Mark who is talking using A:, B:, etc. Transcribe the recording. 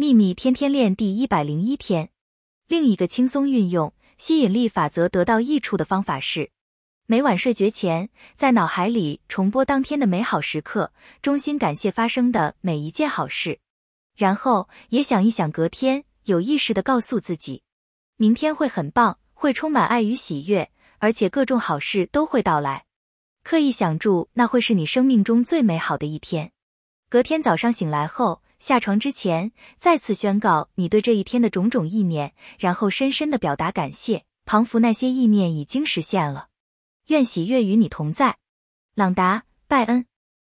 A: 秘密天天练第一百零一天，另一个轻松运用吸引力法则得到益处的方法是，每晚睡觉前，在脑海里重播当天的美好时刻，衷心感谢发生的每一件好事，然后也想一想隔天，有意识的告诉自己，明天会很棒，会充满爱与喜悦，而且各种好事都会到来。刻意想住，那会是你生命中最美好的一天。隔天早上醒来后，下床之前，再次宣告你对这一天的种种意念，然后深深的表达感谢，庞佛那些意念已经实现了。愿喜悦与你同在，朗达·拜恩。